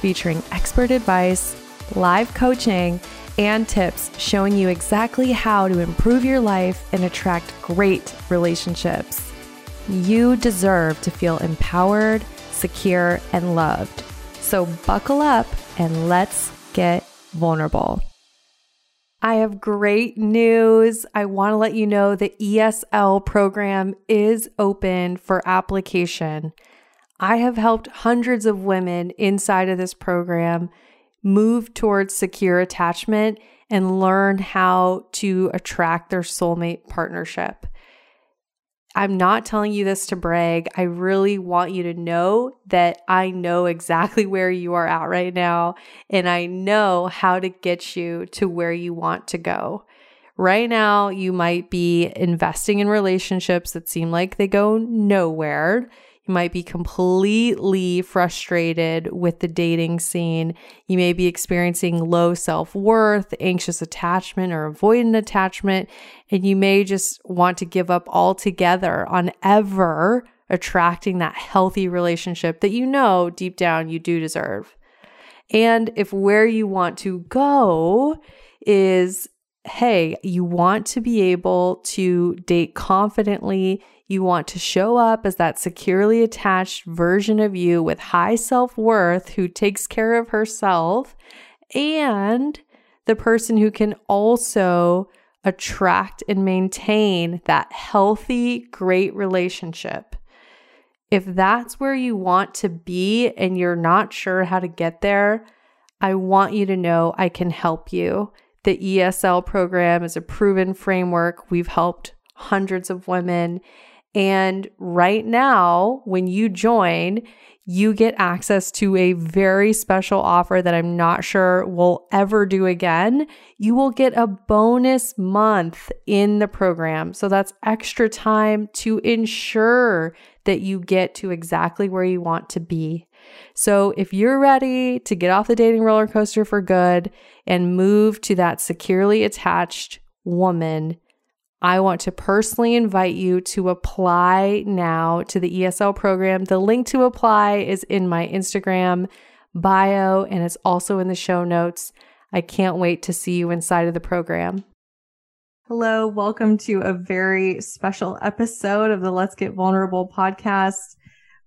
featuring expert advice, live coaching, and tips showing you exactly how to improve your life and attract great relationships. You deserve to feel empowered, secure, and loved. So buckle up and let's get vulnerable. I have great news. I want to let you know the ESL program is open for application. I have helped hundreds of women inside of this program move towards secure attachment and learn how to attract their soulmate partnership. I'm not telling you this to brag. I really want you to know that I know exactly where you are at right now, and I know how to get you to where you want to go. Right now, you might be investing in relationships that seem like they go nowhere you might be completely frustrated with the dating scene. You may be experiencing low self worth, anxious attachment, or avoidant attachment. And you may just want to give up altogether on ever attracting that healthy relationship that you know deep down you do deserve. And if where you want to go is hey, you want to be able to date confidently. You want to show up as that securely attached version of you with high self worth who takes care of herself and the person who can also attract and maintain that healthy, great relationship. If that's where you want to be and you're not sure how to get there, I want you to know I can help you. The ESL program is a proven framework. We've helped hundreds of women and right now, when you join, you get access to a very special offer that I'm not sure we'll ever do again. You will get a bonus month in the program. So that's extra time to ensure that you get to exactly where you want to be. So if you're ready to get off the dating roller coaster for good and move to that securely attached woman, I want to personally invite you to apply now to the ESL program. The link to apply is in my Instagram bio and it's also in the show notes. I can't wait to see you inside of the program. Hello, welcome to a very special episode of the Let's Get Vulnerable podcast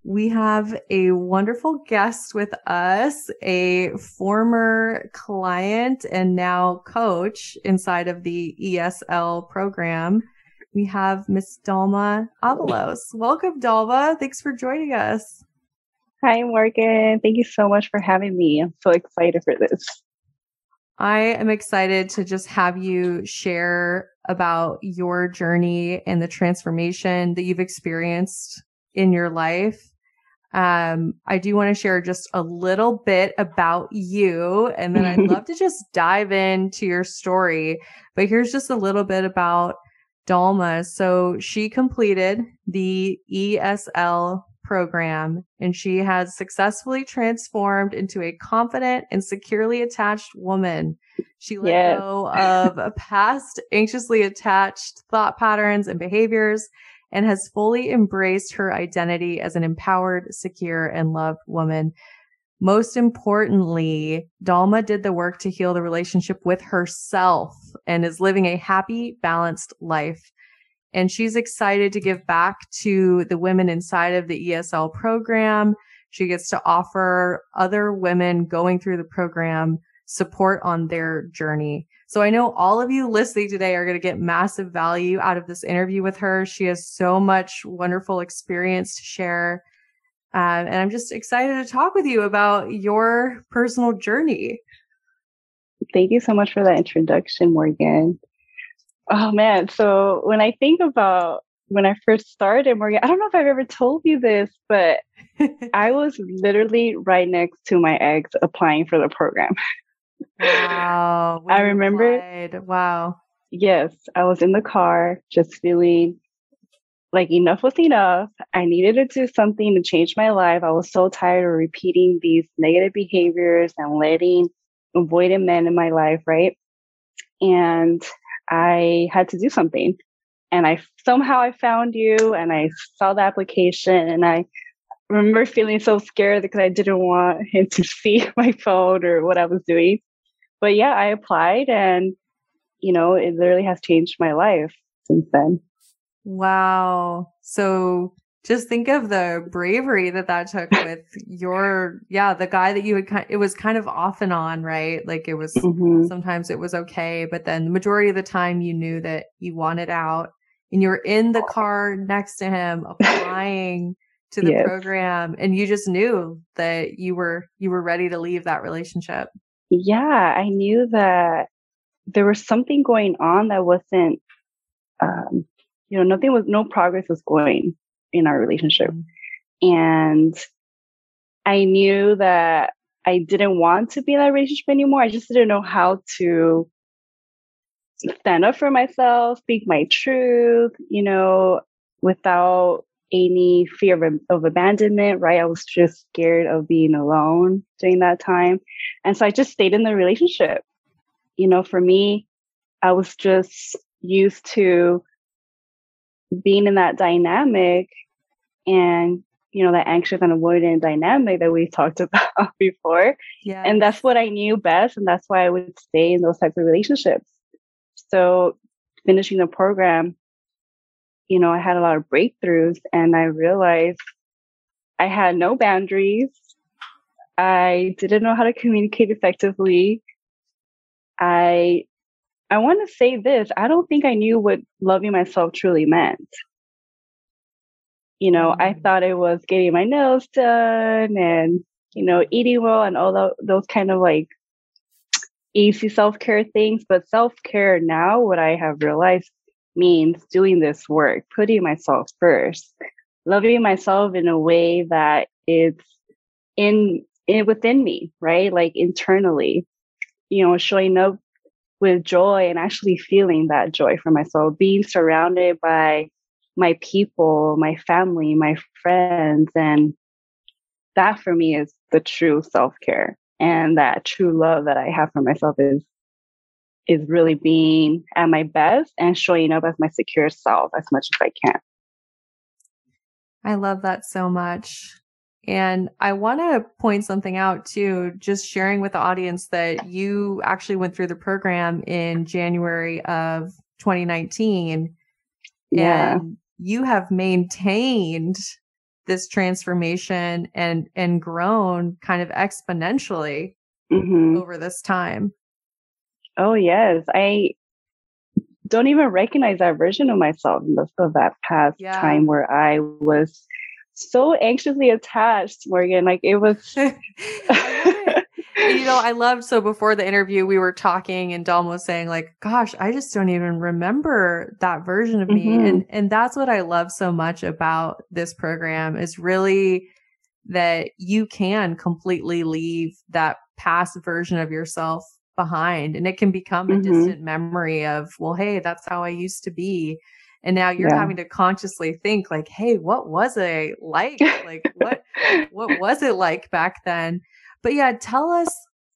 we have a wonderful guest with us, a former client and now coach inside of the ESL program. We have Miss Dalma Avalos. Welcome, Dalma. Thanks for joining us. Hi, Morgan. Thank you so much for having me. I'm so excited for this. I am excited to just have you share about your journey and the transformation that you've experienced in your life um, I do want to share just a little bit about you, and then I'd love to just dive into your story. But here's just a little bit about Dalma. So she completed the ESL program and she has successfully transformed into a confident and securely attached woman. She let yes. go of a past anxiously attached thought patterns and behaviors and has fully embraced her identity as an empowered, secure, and loved woman. Most importantly, Dalma did the work to heal the relationship with herself and is living a happy, balanced life. And she's excited to give back to the women inside of the ESL program. She gets to offer other women going through the program support on their journey. So I know all of you listening today are going to get massive value out of this interview with her. She has so much wonderful experience to share. Um, and I'm just excited to talk with you about your personal journey. Thank you so much for that introduction, Morgan. Oh man, so when I think about when I first started, Morgan, I don't know if I've ever told you this, but I was literally right next to my ex applying for the program. Wow. I remember. Applied. Wow. Yes, I was in the car just feeling like enough was enough. I needed to do something to change my life. I was so tired of repeating these negative behaviors and letting avoidant men in my life, right? And I had to do something. And I somehow I found you and I saw the application and I remember feeling so scared because I didn't want him to see my phone or what I was doing. But yeah, I applied and you know, it literally has changed my life since then. Wow. So just think of the bravery that that took with your, yeah, the guy that you had kind it was kind of off and on, right? Like it was, mm-hmm. sometimes it was okay, but then the majority of the time you knew that you wanted out and you're in the car next to him applying to the yes. program and you just knew that you were, you were ready to leave that relationship. Yeah. I knew that there was something going on that wasn't, um, you know, nothing was, no progress was going in our relationship. Mm-hmm. And I knew that I didn't want to be in that relationship anymore. I just didn't know how to stand up for myself, speak my truth, you know, without any fear of, of abandonment, right? I was just scared of being alone during that time. And so I just stayed in the relationship you know, for me, I was just used to being in that dynamic and, you know, that anxious and avoidant dynamic that we talked about before. Yeah. And that's what I knew best. And that's why I would stay in those types of relationships. So finishing the program, you know, I had a lot of breakthroughs and I realized I had no boundaries. I didn't know how to communicate effectively. I I want to say this. I don't think I knew what loving myself truly meant. You know. I mm. thought it was getting my nails done and, you know, eating well and all the, those kind of like easy self care things. But self care now, what I have realized means doing this work, putting myself first, loving myself in a way that it's in, in within me, right? Like internally you know, showing up with joy and actually feeling that joy for myself, being surrounded by my people, my family, my friends. And that for me is the true self care. And that true love that I have for myself is is really being at my best and showing up as my secure self as much as I can. I love that so much. And I want to point something out too, just sharing with the audience that you actually went through the program in January of 2019. Yeah. And you have maintained this transformation and and grown kind of exponentially mm-hmm. over this time. Oh yes, I don't even recognize that version of myself in of that past yeah. time where I was so anxiously attached, Morgan. Like it was. you know, I loved so before the interview we were talking and Dalma was saying like, gosh, I just don't even remember that version of me. Mm-hmm. And and that's what I love so much about this program is really that you can completely leave that past version of yourself behind and it can become a mm-hmm. distant memory of, well, hey, that's how I used to be. And now you're yeah. having to consciously think like, hey, what was I like? like what what was it like back then? But yeah, tell us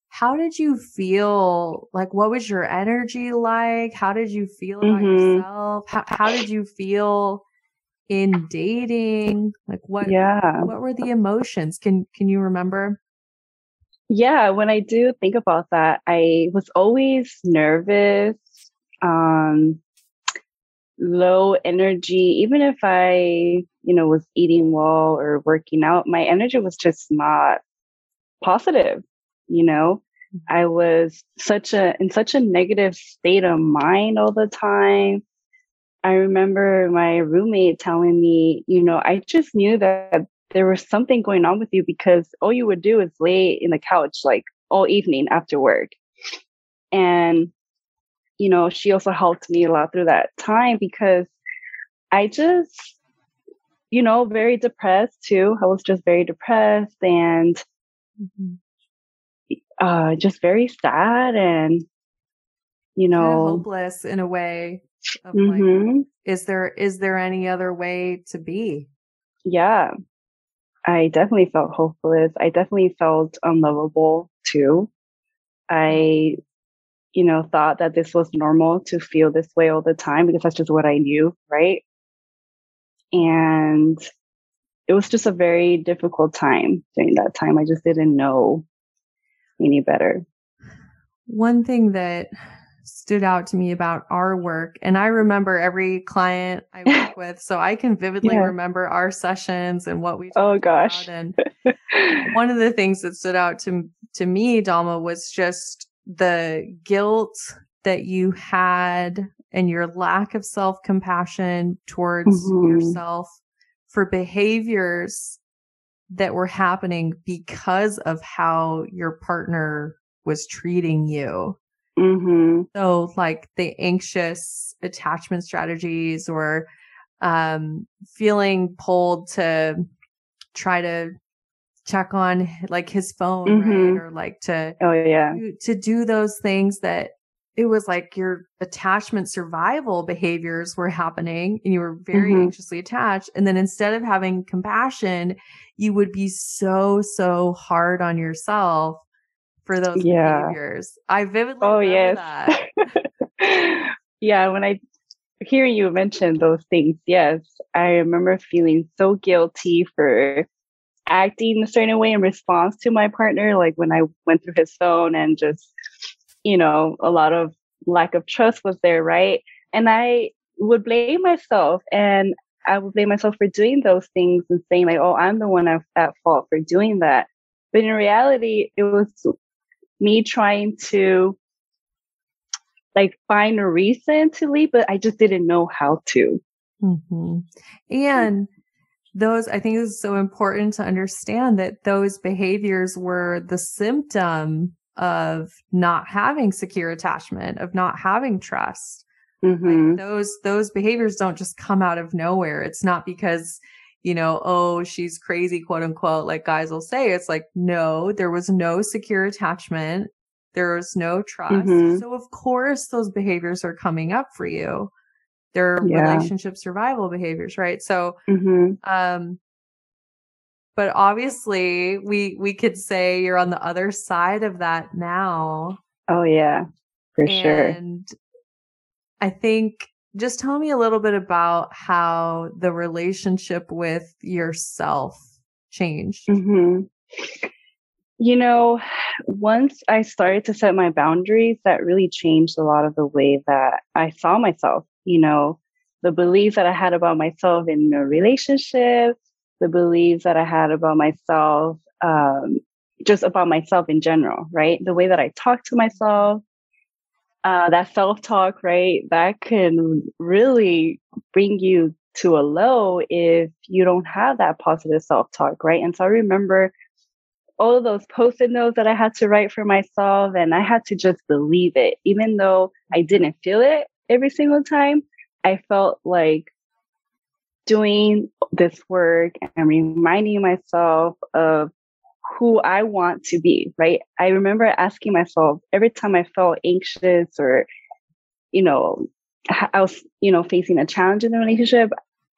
how did you feel? Like what was your energy like? How did you feel about mm-hmm. yourself? How, how did you feel in dating? Like what yeah. what were the emotions? Can can you remember? Yeah, when I do think about that, I was always nervous. Um low energy even if i you know was eating well or working out my energy was just not positive you know mm-hmm. i was such a in such a negative state of mind all the time i remember my roommate telling me you know i just knew that there was something going on with you because all you would do is lay in the couch like all evening after work and you know, she also helped me a lot through that time because I just, you know, very depressed too. I was just very depressed and mm-hmm. uh, just very sad and, you know, kind of hopeless in a way. Mm-hmm. Like, is there is there any other way to be? Yeah, I definitely felt hopeless. I definitely felt unlovable too. I, you know, thought that this was normal to feel this way all the time because that's just what I knew, right? And it was just a very difficult time during that time. I just didn't know any better. One thing that stood out to me about our work. And I remember every client I work with, so I can vividly yeah. remember our sessions and what we. Oh gosh! And one of the things that stood out to to me, Dalma, was just the guilt that you had and your lack of self compassion towards mm-hmm. yourself for behaviors that were happening because of how your partner was treating you. Mm-hmm. So, like the anxious attachment strategies or um, feeling pulled to try to check on like his phone, mm-hmm. right? Or like to, oh, yeah, to do those things that it was like your attachment survival behaviors were happening and you were very mm-hmm. anxiously attached. And then instead of having compassion, you would be so, so hard on yourself for those yeah. behaviors. I vividly oh yes that. yeah, when I hear you mention those things, yes, I remember feeling so guilty for acting a certain way in response to my partner, like when I went through his phone and just, you know, a lot of lack of trust was there, right? And I would blame myself and I would blame myself for doing those things and saying like, oh, I'm the one at fault for doing that. But in reality, it was me trying to like find a reason to leave, but I just didn't know how to. Mm-hmm. And those, I think is so important to understand that those behaviors were the symptom of not having secure attachment, of not having trust. Mm-hmm. Like those, those behaviors don't just come out of nowhere. It's not because you know, oh, she's crazy, quote unquote, like guys will say. It's like, no, there was no secure attachment. There was no trust. Mm-hmm. So of course those behaviors are coming up for you. They're yeah. relationship survival behaviors, right? So, mm-hmm. um, but obviously we, we could say you're on the other side of that now. Oh yeah, for and sure. And I think just tell me a little bit about how the relationship with yourself changed. Mm-hmm. You know, once I started to set my boundaries, that really changed a lot of the way that I saw myself. You know, the beliefs that I had about myself in a relationship, the beliefs that I had about myself, um, just about myself in general, right? The way that I talk to myself, uh, that self talk, right? That can really bring you to a low if you don't have that positive self talk, right? And so I remember all of those post it notes that I had to write for myself, and I had to just believe it. Even though I didn't feel it every single time, I felt like doing this work and reminding myself of who I want to be, right? I remember asking myself every time I felt anxious or, you know, I was, you know, facing a challenge in the relationship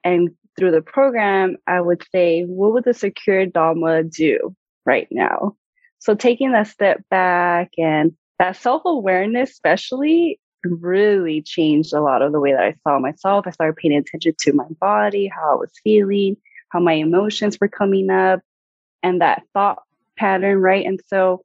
and through the program, I would say, what would the secure Dalma do right now? So taking that step back and that self awareness, especially, really changed a lot of the way that I saw myself. I started paying attention to my body, how I was feeling, how my emotions were coming up, and that thought pattern, right? And so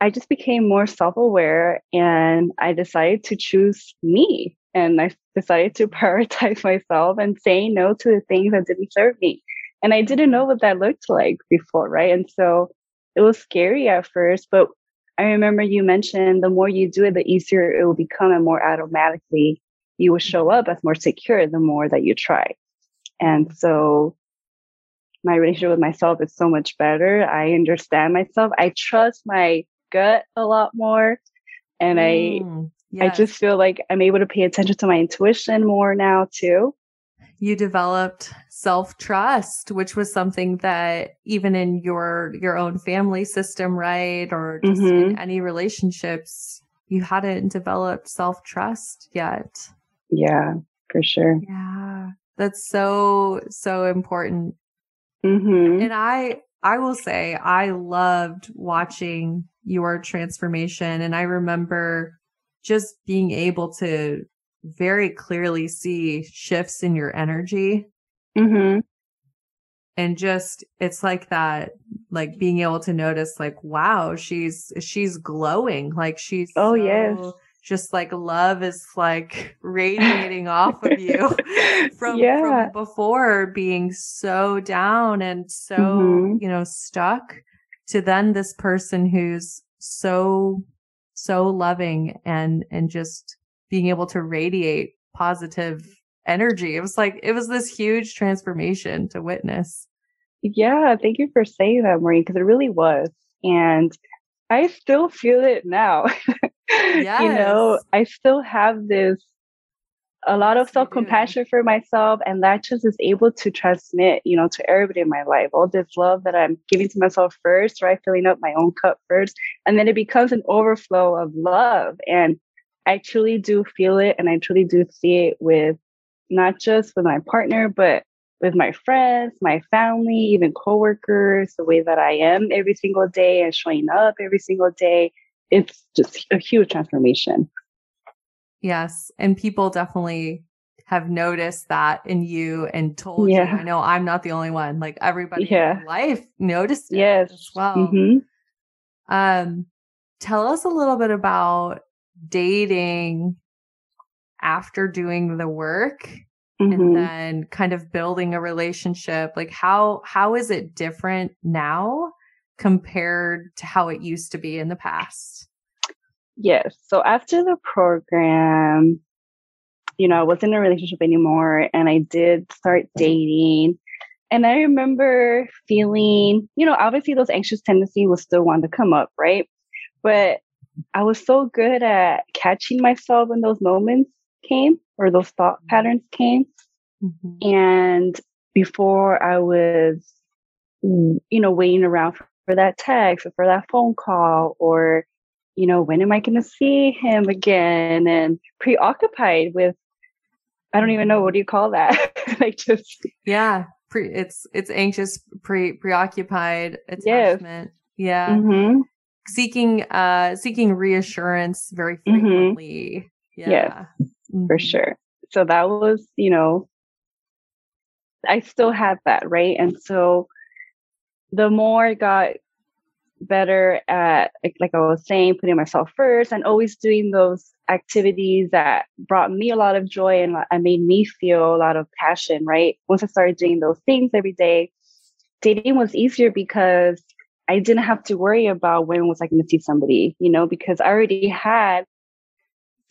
I just became more self aware and I decided to choose me. And I decided to prioritize myself and say no to the things that didn't serve me. And I didn't know what that looked like before, right? And so it was scary at first, but I remember you mentioned the more you do it, the easier it will become and more automatically you will mm-hmm. show up as more secure the more that you try. And so my relationship with myself is so much better. I understand myself. I trust my gut a lot more. And mm. I, Yes. I just feel like I'm able to pay attention to my intuition more now too. You developed self-trust, which was something that even in your your own family system, right? Or just mm-hmm. in any relationships, you hadn't developed self-trust yet. Yeah, for sure. Yeah. That's so so important. Mm-hmm. And I I will say I loved watching your transformation and I remember just being able to very clearly see shifts in your energy. Mm-hmm. And just, it's like that, like being able to notice, like, wow, she's, she's glowing. Like she's, oh, so, yes. Just like love is like radiating off of you from, yeah. from before being so down and so, mm-hmm. you know, stuck to then this person who's so so loving and and just being able to radiate positive energy. It was like it was this huge transformation to witness. Yeah, thank you for saying that, Morgan, because it really was. And I still feel it now. yes. you know, I still have this a lot of self compassion for myself, and that just is able to transmit, you know, to everybody in my life. All this love that I'm giving to myself first, right? Filling up my own cup first, and then it becomes an overflow of love. And I truly do feel it, and I truly do see it with not just with my partner, but with my friends, my family, even coworkers, the way that I am every single day and showing up every single day. It's just a huge transformation. Yes. And people definitely have noticed that in you and told yeah. you. I know I'm not the only one. Like everybody yeah. in life noticed it yes. as well. Mm-hmm. Um, tell us a little bit about dating after doing the work mm-hmm. and then kind of building a relationship. Like how how is it different now compared to how it used to be in the past? Yes. So after the program, you know, I wasn't in a relationship anymore and I did start dating. And I remember feeling, you know, obviously those anxious tendencies will still want to come up, right? But I was so good at catching myself when those moments came or those thought mm-hmm. patterns came. Mm-hmm. And before I was, you know, waiting around for, for that text or for that phone call or you know, when am I going to see him again? And preoccupied with, I don't even know what do you call that? like just yeah, pre, it's it's anxious, pre preoccupied attachment. Yes. Yeah, mm-hmm. seeking uh seeking reassurance very mm-hmm. frequently. Mm-hmm. Yeah, yes, mm-hmm. for sure. So that was, you know, I still had that right, and so the more I got better at like I was saying, putting myself first and always doing those activities that brought me a lot of joy and, and made me feel a lot of passion, right? Once I started doing those things every day, dating was easier because I didn't have to worry about when was I going to see somebody, you know, because I already had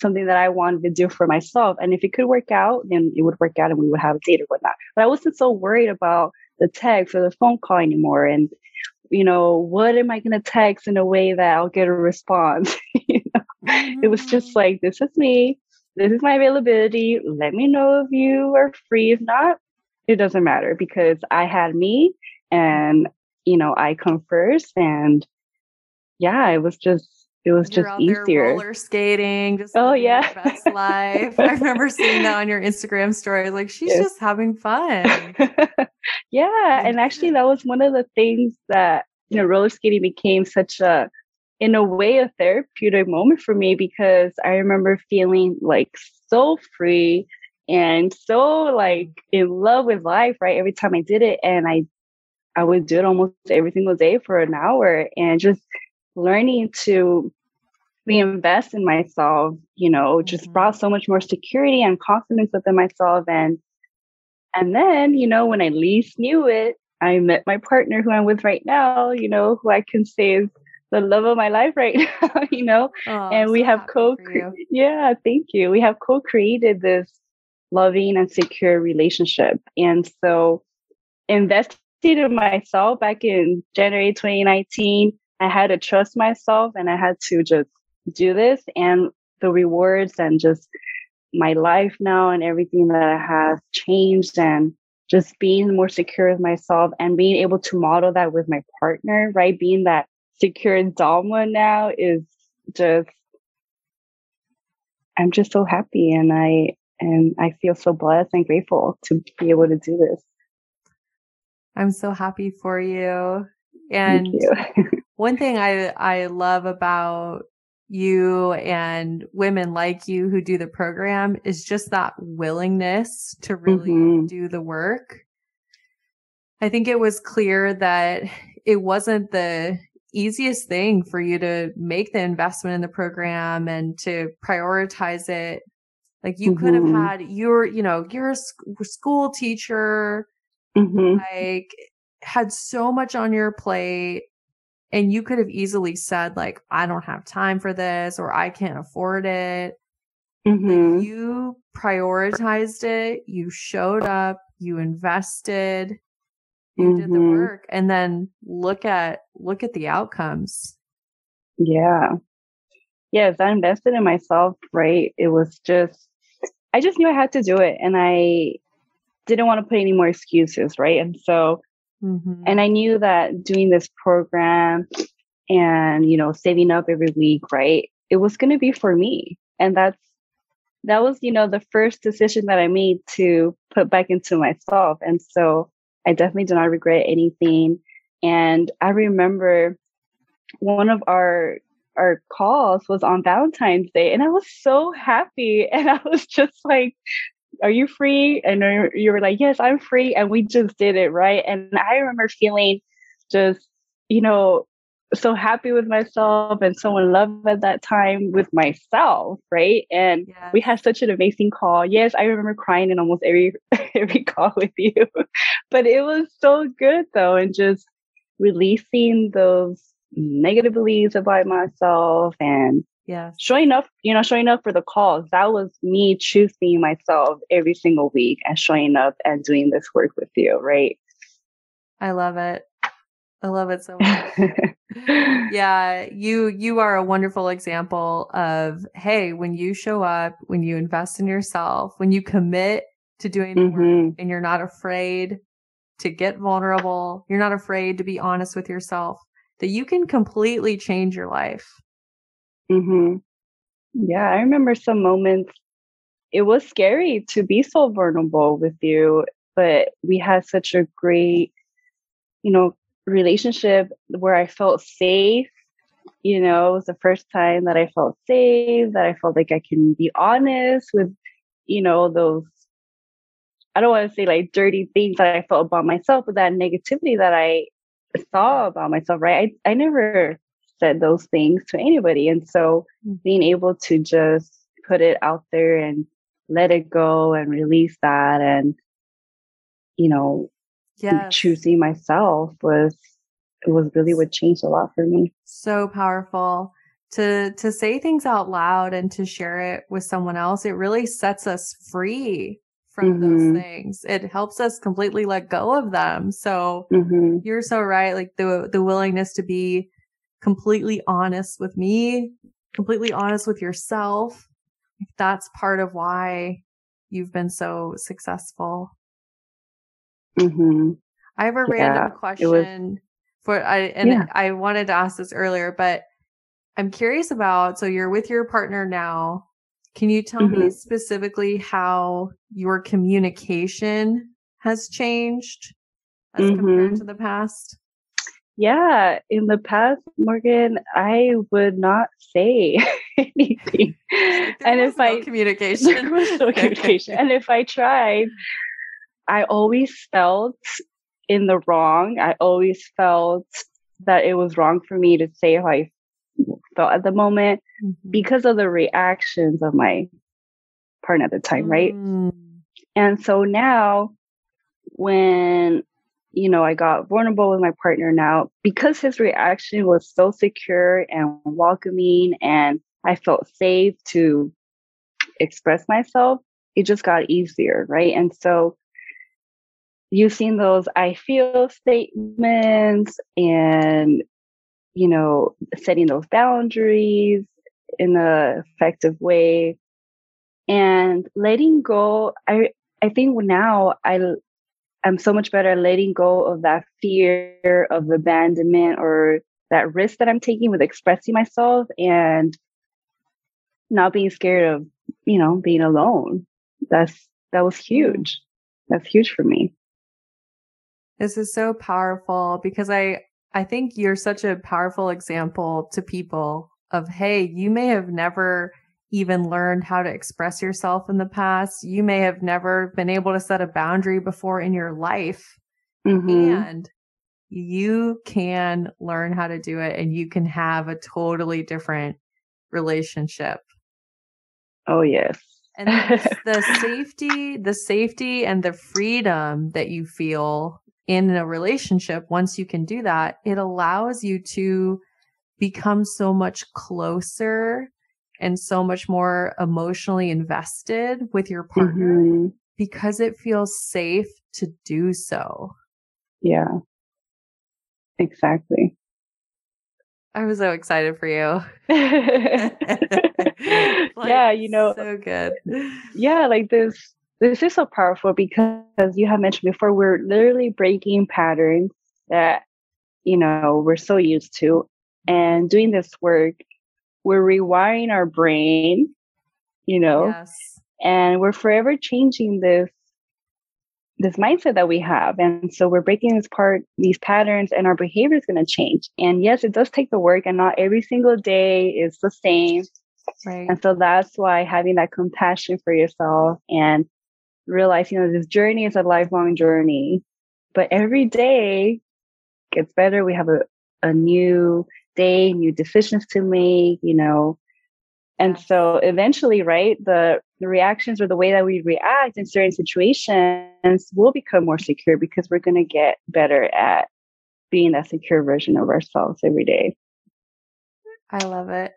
something that I wanted to do for myself. And if it could work out, then it would work out and we would have a date or whatnot. But I wasn't so worried about the text or the phone call anymore. And you know, what am I going to text in a way that I'll get a response? you know? mm-hmm. It was just mm. like, this is me. This is my availability. Let me know if you are free. If not, it doesn't matter because I had me and, you know, I come first. And yeah, it was just, it was just easier. roller skating, just oh yeah, best life. I remember seeing that on your Instagram story. Like she's yes. just having fun. yeah, and actually, that was one of the things that you know roller skating became such a, in a way, a therapeutic moment for me because I remember feeling like so free and so like in love with life. Right, every time I did it, and I, I would do it almost every single day for an hour, and just learning to reinvest in myself, you know, just mm-hmm. brought so much more security and confidence within myself. And and then, you know, when I least knew it, I met my partner who I'm with right now, you know, who I can say is the love of my life right now, you know. Oh, and we so have co yeah, thank you. We have co-created this loving and secure relationship. And so invested in myself back in January 2019 I had to trust myself and I had to just do this. And the rewards and just my life now and everything that has changed and just being more secure with myself and being able to model that with my partner, right? Being that secure Dalma now is just I'm just so happy and I and I feel so blessed and grateful to be able to do this. I'm so happy for you. And you. one thing I I love about you and women like you who do the program is just that willingness to really mm-hmm. do the work. I think it was clear that it wasn't the easiest thing for you to make the investment in the program and to prioritize it. Like you mm-hmm. could have mm-hmm. had your, you know, you're a school teacher, mm-hmm. like had so much on your plate and you could have easily said like, I don't have time for this or I can't afford it. Mm-hmm. You prioritized it. You showed up. You invested. You mm-hmm. did the mm-hmm. work, and then look at look at the outcomes. Yeah. Yes, I invested in myself. Right. It was just, I just knew I had to do it, and I didn't want to put any more excuses. Right. And so Mm-hmm. And I knew that doing this program and, you know, saving up every week, right? It was going to be for me. And that's, that was, you know, the first decision that I made to put back into myself. And so I definitely do not regret anything. And I remember one of our our calls was on Valentine's Day and I was so happy and I was just like are you free? And you were like, yes, I'm free. And we just did it. Right. And I remember feeling just, you know, so happy with myself and so in love at that time with myself, right? And yes. we had such an amazing call. Yes, I remember crying in almost every every call with you. but it was so good though, and just releasing those negative beliefs about myself and yeah. Showing up you know showing up for the calls that was me choosing myself every single week and showing up and doing this work with you right? I love it. I love it so much. Yeah you you are a wonderful example of hey when you show up when you invest in yourself when you commit to doing the mm-hmm. work and you're not afraid to get vulnerable you're not afraid to be honest with yourself that you can completely change your life Mm-hmm. Yeah, I remember some moments. It was scary to be so vulnerable with you, but we had such a great, you know, relationship where I felt safe. You know, it was the first time that I felt safe, that I felt like I can be honest with, you know, those I don't want to say like dirty things that I felt about myself, but that negativity that I saw about myself, right? I, I never said those things to anybody. And so mm. being able to just put it out there and let it go and release that and, you know, yes. choosing myself was, it was really what changed a lot for me. So powerful to to say things out loud and to share it with someone else it really sets us free from mm-hmm. those things it helps us completely let go of them so mm-hmm. you're so right like the the willingness to be completely honest with me, completely honest with yourself. That's part of why you've been so successful. Mm-hmm. I have a yeah, random question was, for I and yeah. I wanted to ask this earlier, but I'm curious about so you're with your partner now. Can you tell mm-hmm. me specifically how your communication has changed as mm-hmm. compared to the past? Yeah, in the past, Morgan, I would not say anything. and if no I communication, no communication. and if I tried, I always felt in the wrong. I always felt that it was wrong for me to say how I felt at the moment mm-hmm. because of the reactions of my partner at the time, right? Mm. And so now when you know, I got vulnerable with my partner now because his reaction was so secure and welcoming and I felt safe to express myself. It just got easier, right? And so using those I feel statements and, you know, setting those boundaries, in a effective way and letting go i i think now i i'm so much better at letting go of that fear of abandonment or that risk that i'm taking with expressing myself and not being scared of you know being alone. That's that was huge. That's huge for me. This is so powerful because i i think you're such a powerful example to people of hey you may have never even learned how to express yourself in the past. You may have never been able to set a boundary before in your life. Mm-hmm. And you can learn how to do it and you can have a totally different relationship. Oh, yes. and the safety, the safety and the freedom that you feel in a relationship, once you can do that, it allows you to become so much closer and so much more emotionally invested with your partner mm-hmm. because it feels safe to do so. Yeah. Exactly. I'm so excited for you. like, yeah, you know, so good. Yeah, like this this is so powerful because you have mentioned before we're literally breaking patterns that you know we're so used to and doing this work we're rewiring our brain, you know, yes. and we're forever changing this this mindset that we have. And so we're breaking this part, these patterns, and our behavior is going to change. And yes, it does take the work, and not every single day is the same. Right. And so that's why having that compassion for yourself and realizing that this journey is a lifelong journey, but every day gets better. We have a, a new day, new decisions to make, you know. And so eventually, right, the, the reactions or the way that we react in certain situations will become more secure because we're going to get better at being that secure version of ourselves every day. I love it.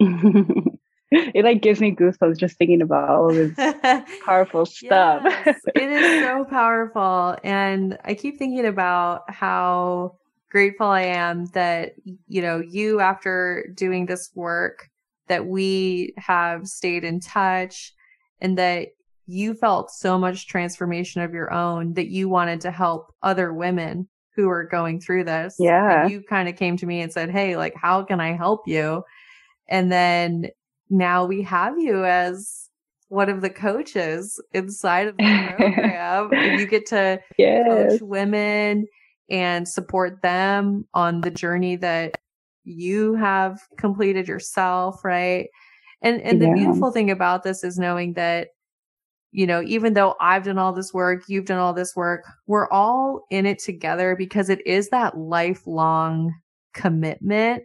it like gives me goosebumps just thinking about all this powerful stuff. Yes, it is so powerful. And I keep thinking about how grateful I am that, you know, you, after doing this work, that we have stayed in touch and that you felt so much transformation of your own that you wanted to help other women who are going through this. Yeah. And you kind of came to me and said, Hey, like, how can I help you? And then now we have you as one of the coaches inside of the program. you get to yes. coach women and support them on the journey that you have completed yourself, right? And and the beautiful thing about this is knowing that you know, even though I've done all this work, you've done all this work, we're all in it together because it is that lifelong commitment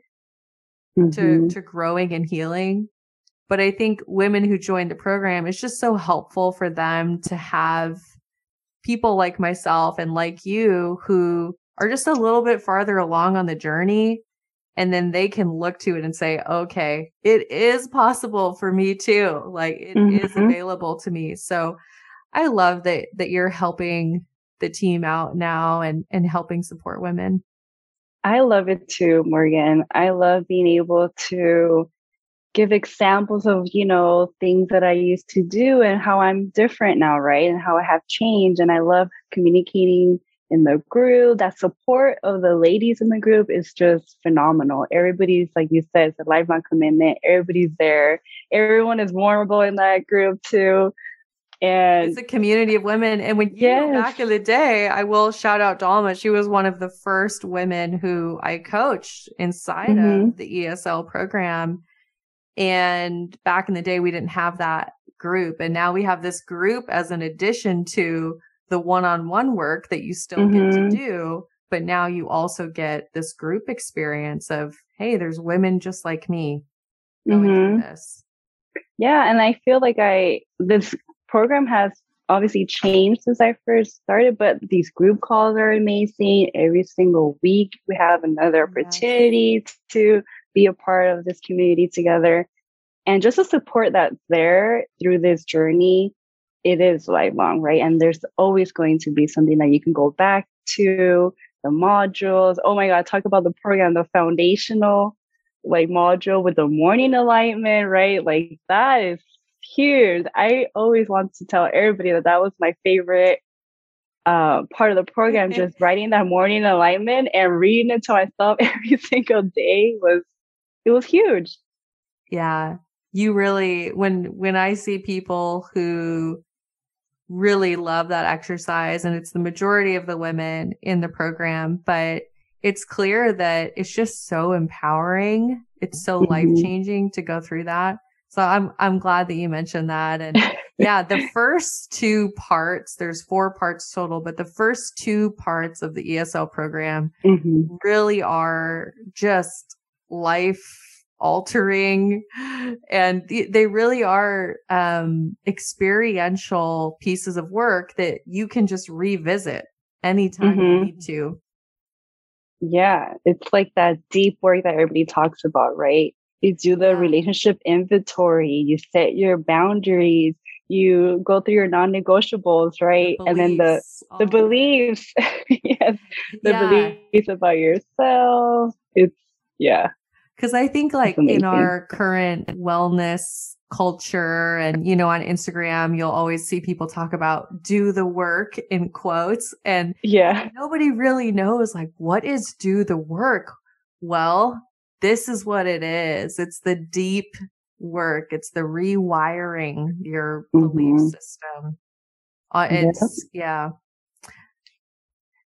mm-hmm. to to growing and healing. But I think women who join the program, it's just so helpful for them to have people like myself and like you who are just a little bit farther along on the journey. And then they can look to it and say, okay, it is possible for me too. Like it mm-hmm. is available to me. So I love that, that you're helping the team out now and, and helping support women. I love it too, Morgan. I love being able to give examples of you know things that i used to do and how i'm different now right and how i have changed and i love communicating in the group that support of the ladies in the group is just phenomenal everybody's like you said it's a lifelong commitment everybody's there everyone is vulnerable in that group too and it's a community of women. And when you yes. back in the day, I will shout out Dalma. She was one of the first women who I coached inside mm-hmm. of the ESL program. And back in the day, we didn't have that group. And now we have this group as an addition to the one-on-one work that you still mm-hmm. get to mm-hmm. do. But now you also get this group experience of, hey, there's women just like me going mm-hmm. through this. Yeah. And I feel like I, this program has obviously changed since I first started, but these group calls are amazing. Every single week, we have another opportunity yes. to be a part of this community together. And just the support that's there through this journey, it is lifelong, right? And there's always going to be something that you can go back to, the modules. Oh my God, talk about the program, the foundational like module with the morning alignment, right? Like that is huge. I always want to tell everybody that that was my favorite uh, part of the program. just writing that morning alignment and reading it to myself every single day was it was huge. Yeah, you really when when I see people who really love that exercise and it's the majority of the women in the program but it's clear that it's just so empowering it's so mm-hmm. life-changing to go through that so i'm i'm glad that you mentioned that and yeah the first two parts there's four parts total but the first two parts of the esl program mm-hmm. really are just life altering and th- they really are um, experiential pieces of work that you can just revisit anytime mm-hmm. you need to yeah it's like that deep work that everybody talks about right you do the yeah. relationship inventory you set your boundaries you go through your non-negotiables right the and then the the beliefs yes the yeah. beliefs about yourself it's yeah because I think like in our current wellness culture and, you know, on Instagram, you'll always see people talk about do the work in quotes. And yeah, nobody really knows like what is do the work? Well, this is what it is. It's the deep work. It's the rewiring your mm-hmm. belief system. Uh, it's yeah.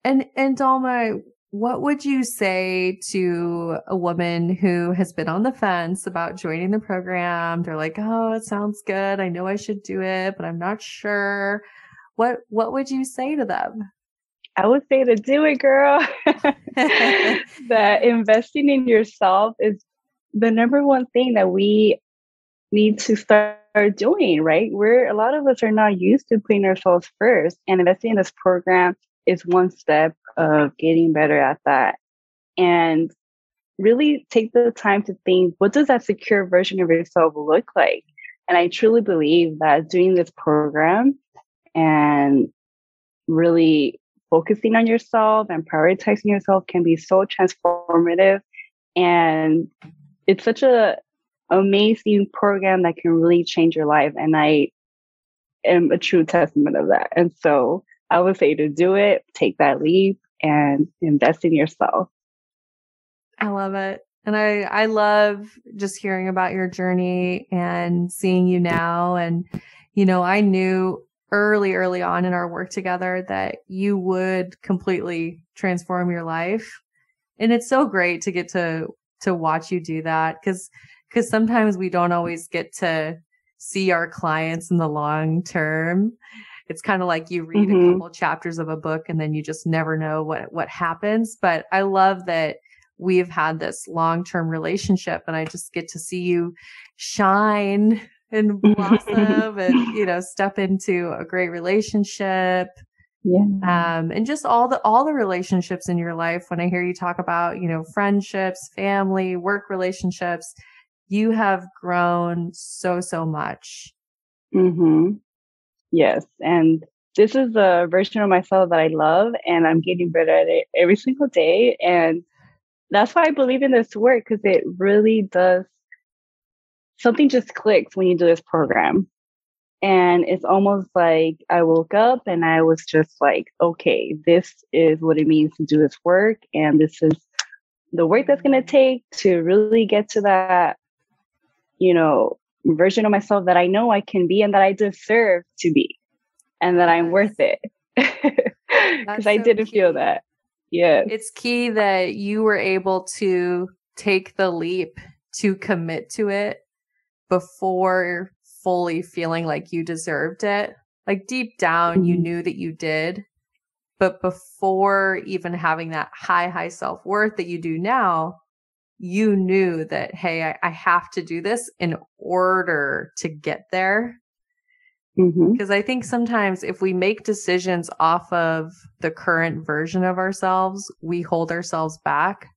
And and Dalma, what would you say to a woman who has been on the fence about joining the program? They're like, "Oh, it sounds good. I know I should do it, but I'm not sure." What what would you say to them? I would say to do it, girl. that investing in yourself is the number one thing that we need to start doing, right? We're a lot of us are not used to putting ourselves first and investing in this program is one step of getting better at that. And really take the time to think what does that secure version of yourself look like? And I truly believe that doing this program and really focusing on yourself and prioritizing yourself can be so transformative. And it's such a amazing program that can really change your life. And I am a true testament of that. And so I would say to do it, take that leap and invest in yourself. I love it. And I, I love just hearing about your journey and seeing you now. And, you know, I knew early, early on in our work together that you would completely transform your life. And it's so great to get to, to watch you do that. Cause, cause sometimes we don't always get to see our clients in the long term it's kind of like you read mm-hmm. a couple chapters of a book and then you just never know what what happens but i love that we've had this long-term relationship and i just get to see you shine and blossom and you know step into a great relationship. Yeah. Um and just all the all the relationships in your life when i hear you talk about you know friendships family work relationships you have grown so so much. Hmm Yes. And this is a version of myself that I love, and I'm getting better at it every single day. And that's why I believe in this work because it really does something just clicks when you do this program. And it's almost like I woke up and I was just like, okay, this is what it means to do this work. And this is the work that's going to take to really get to that, you know, version of myself that I know I can be and that I deserve to be and that I'm worth it. Because I so didn't key. feel that. Yeah. It's key that you were able to take the leap to commit to it before fully feeling like you deserved it. Like deep down, mm-hmm. you knew that you did. But before even having that high, high self worth that you do now, you knew that, hey, I, I have to do this in order to get there. Mm-hmm. Because I think sometimes if we make decisions off of the current version of ourselves, we hold ourselves back.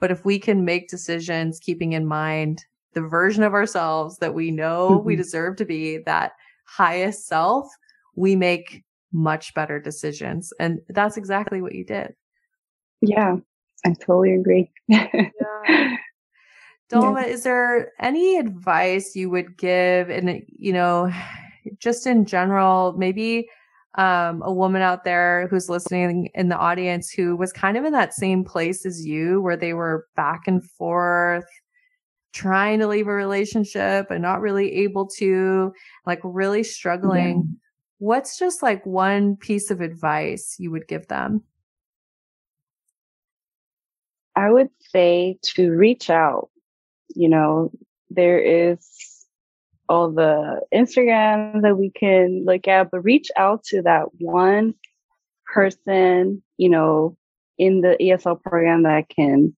But if we can make decisions keeping in mind the version of ourselves that we know mm-hmm. we deserve to be, that highest self, we make much better decisions. And that's exactly what you did. Yeah. I totally agree. yeah. Dalma, yeah. is there any advice you would give and you know, just in general, maybe um, a woman out there who's listening in the audience who was kind of in that same place as you, where they were back and forth, trying to leave a relationship and not really able to, like really struggling. Yeah. What's just like one piece of advice you would give them? I would say to reach out. You know, there is all the Instagram that we can look at, but reach out to that one person, you know, in the ESL program that can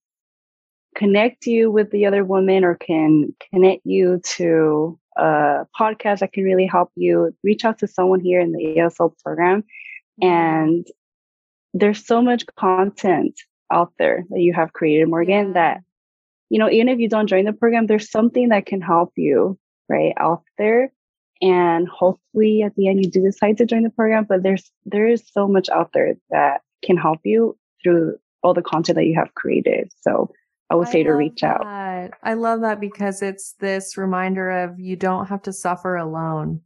connect you with the other woman or can connect you to a podcast that can really help you. Reach out to someone here in the ESL program. Mm-hmm. And there's so much content out there that you have created, Morgan, that, you know, even if you don't join the program, there's something that can help you right out there. And hopefully at the end you do decide to join the program but there's there is so much out there that can help you through all the content that you have created. So i would say I to reach that. out i love that because it's this reminder of you don't have to suffer alone.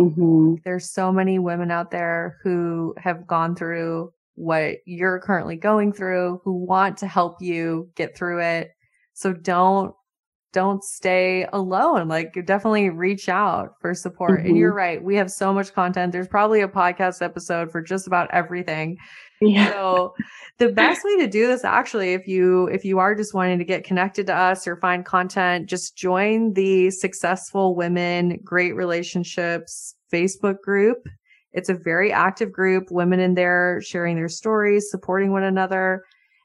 Mm-hmm. there's so many women out there who have gone through what you're currently going through who want to help you get through it so don't don't stay alone. Like definitely reach out for support. Mm-hmm. And you're right. We have so much content. There's probably a podcast episode for just about everything. Yeah. So the best way to do this actually, if you, if you are just wanting to get connected to us or find content, just join the successful women, great relationships Facebook group. It's a very active group, women in there sharing their stories, supporting one another.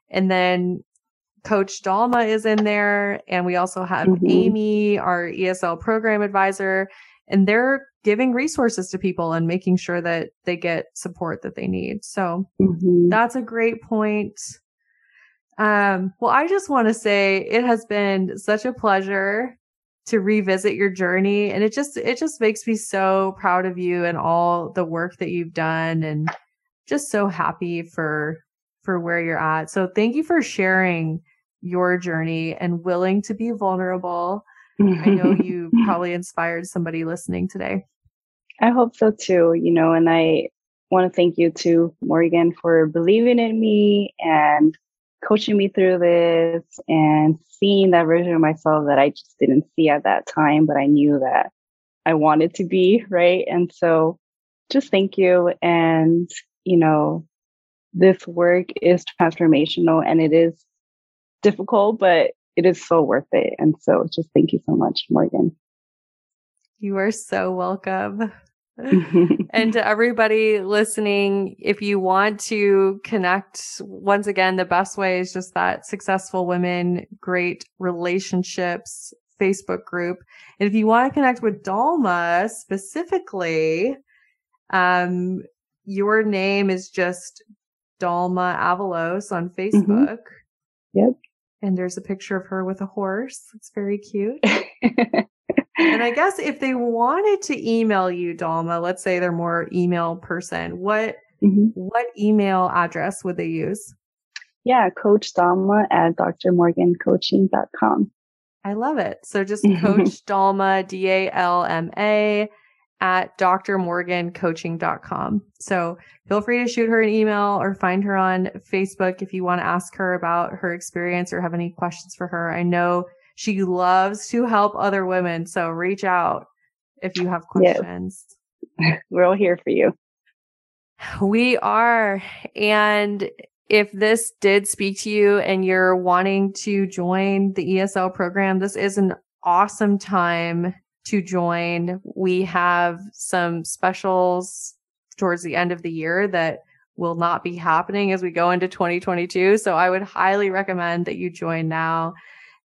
And then Coach Dalma is in there. And we also have mm-hmm. Amy, our ESL program advisor, and they're giving resources to people and making sure that they get support that they need. So mm-hmm. that's a great point. Um, well, I just want to say it has been such a pleasure to revisit your journey and it just it just makes me so proud of you and all the work that you've done and just so happy for for where you're at. So thank you for sharing your journey and willing to be vulnerable. I know you probably inspired somebody listening today. I hope so too, you know, and I want to thank you too, Morgan, for believing in me and coaching me through this and seeing that version of myself that I just didn't see at that time, but I knew that I wanted to be, right? And so just thank you. And, you know, this work is transformational and it is difficult, but it is so worth it. And so just thank you so much, Morgan. You are so welcome. and to everybody listening, if you want to connect, once again, the best way is just that successful women, great relationships Facebook group. And if you want to connect with Dalma specifically, um, your name is just Dalma Avalos on mm-hmm. Facebook. Mm-hmm. Yep and there's a picture of her with a horse. It's very cute. and I guess if they wanted to email you, Dalma, let's say they're more email person, what mm-hmm. what email address would they use? Yeah, Coach Dalma at drmorgancoaching.com. I love it. So just Coach Dalma, D A L M A at drmorgancoaching.com. So feel free to shoot her an email or find her on Facebook if you want to ask her about her experience or have any questions for her. I know she loves to help other women. So reach out if you have questions. Yes. We're all here for you. We are. And if this did speak to you and you're wanting to join the ESL program, this is an awesome time to join. We have some specials towards the end of the year that will not be happening as we go into 2022. So I would highly recommend that you join now.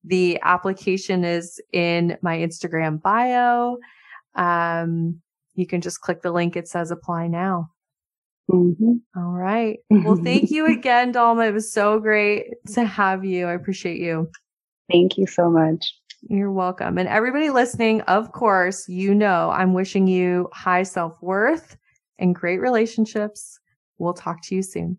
The application is in my Instagram bio. Um, you can just click the link. It says apply now. Mm-hmm. All right. Well, thank you again, Dalma. It was so great to have you. I appreciate you. Thank you so much. You're welcome. And everybody listening, of course, you know I'm wishing you high self worth and great relationships. We'll talk to you soon.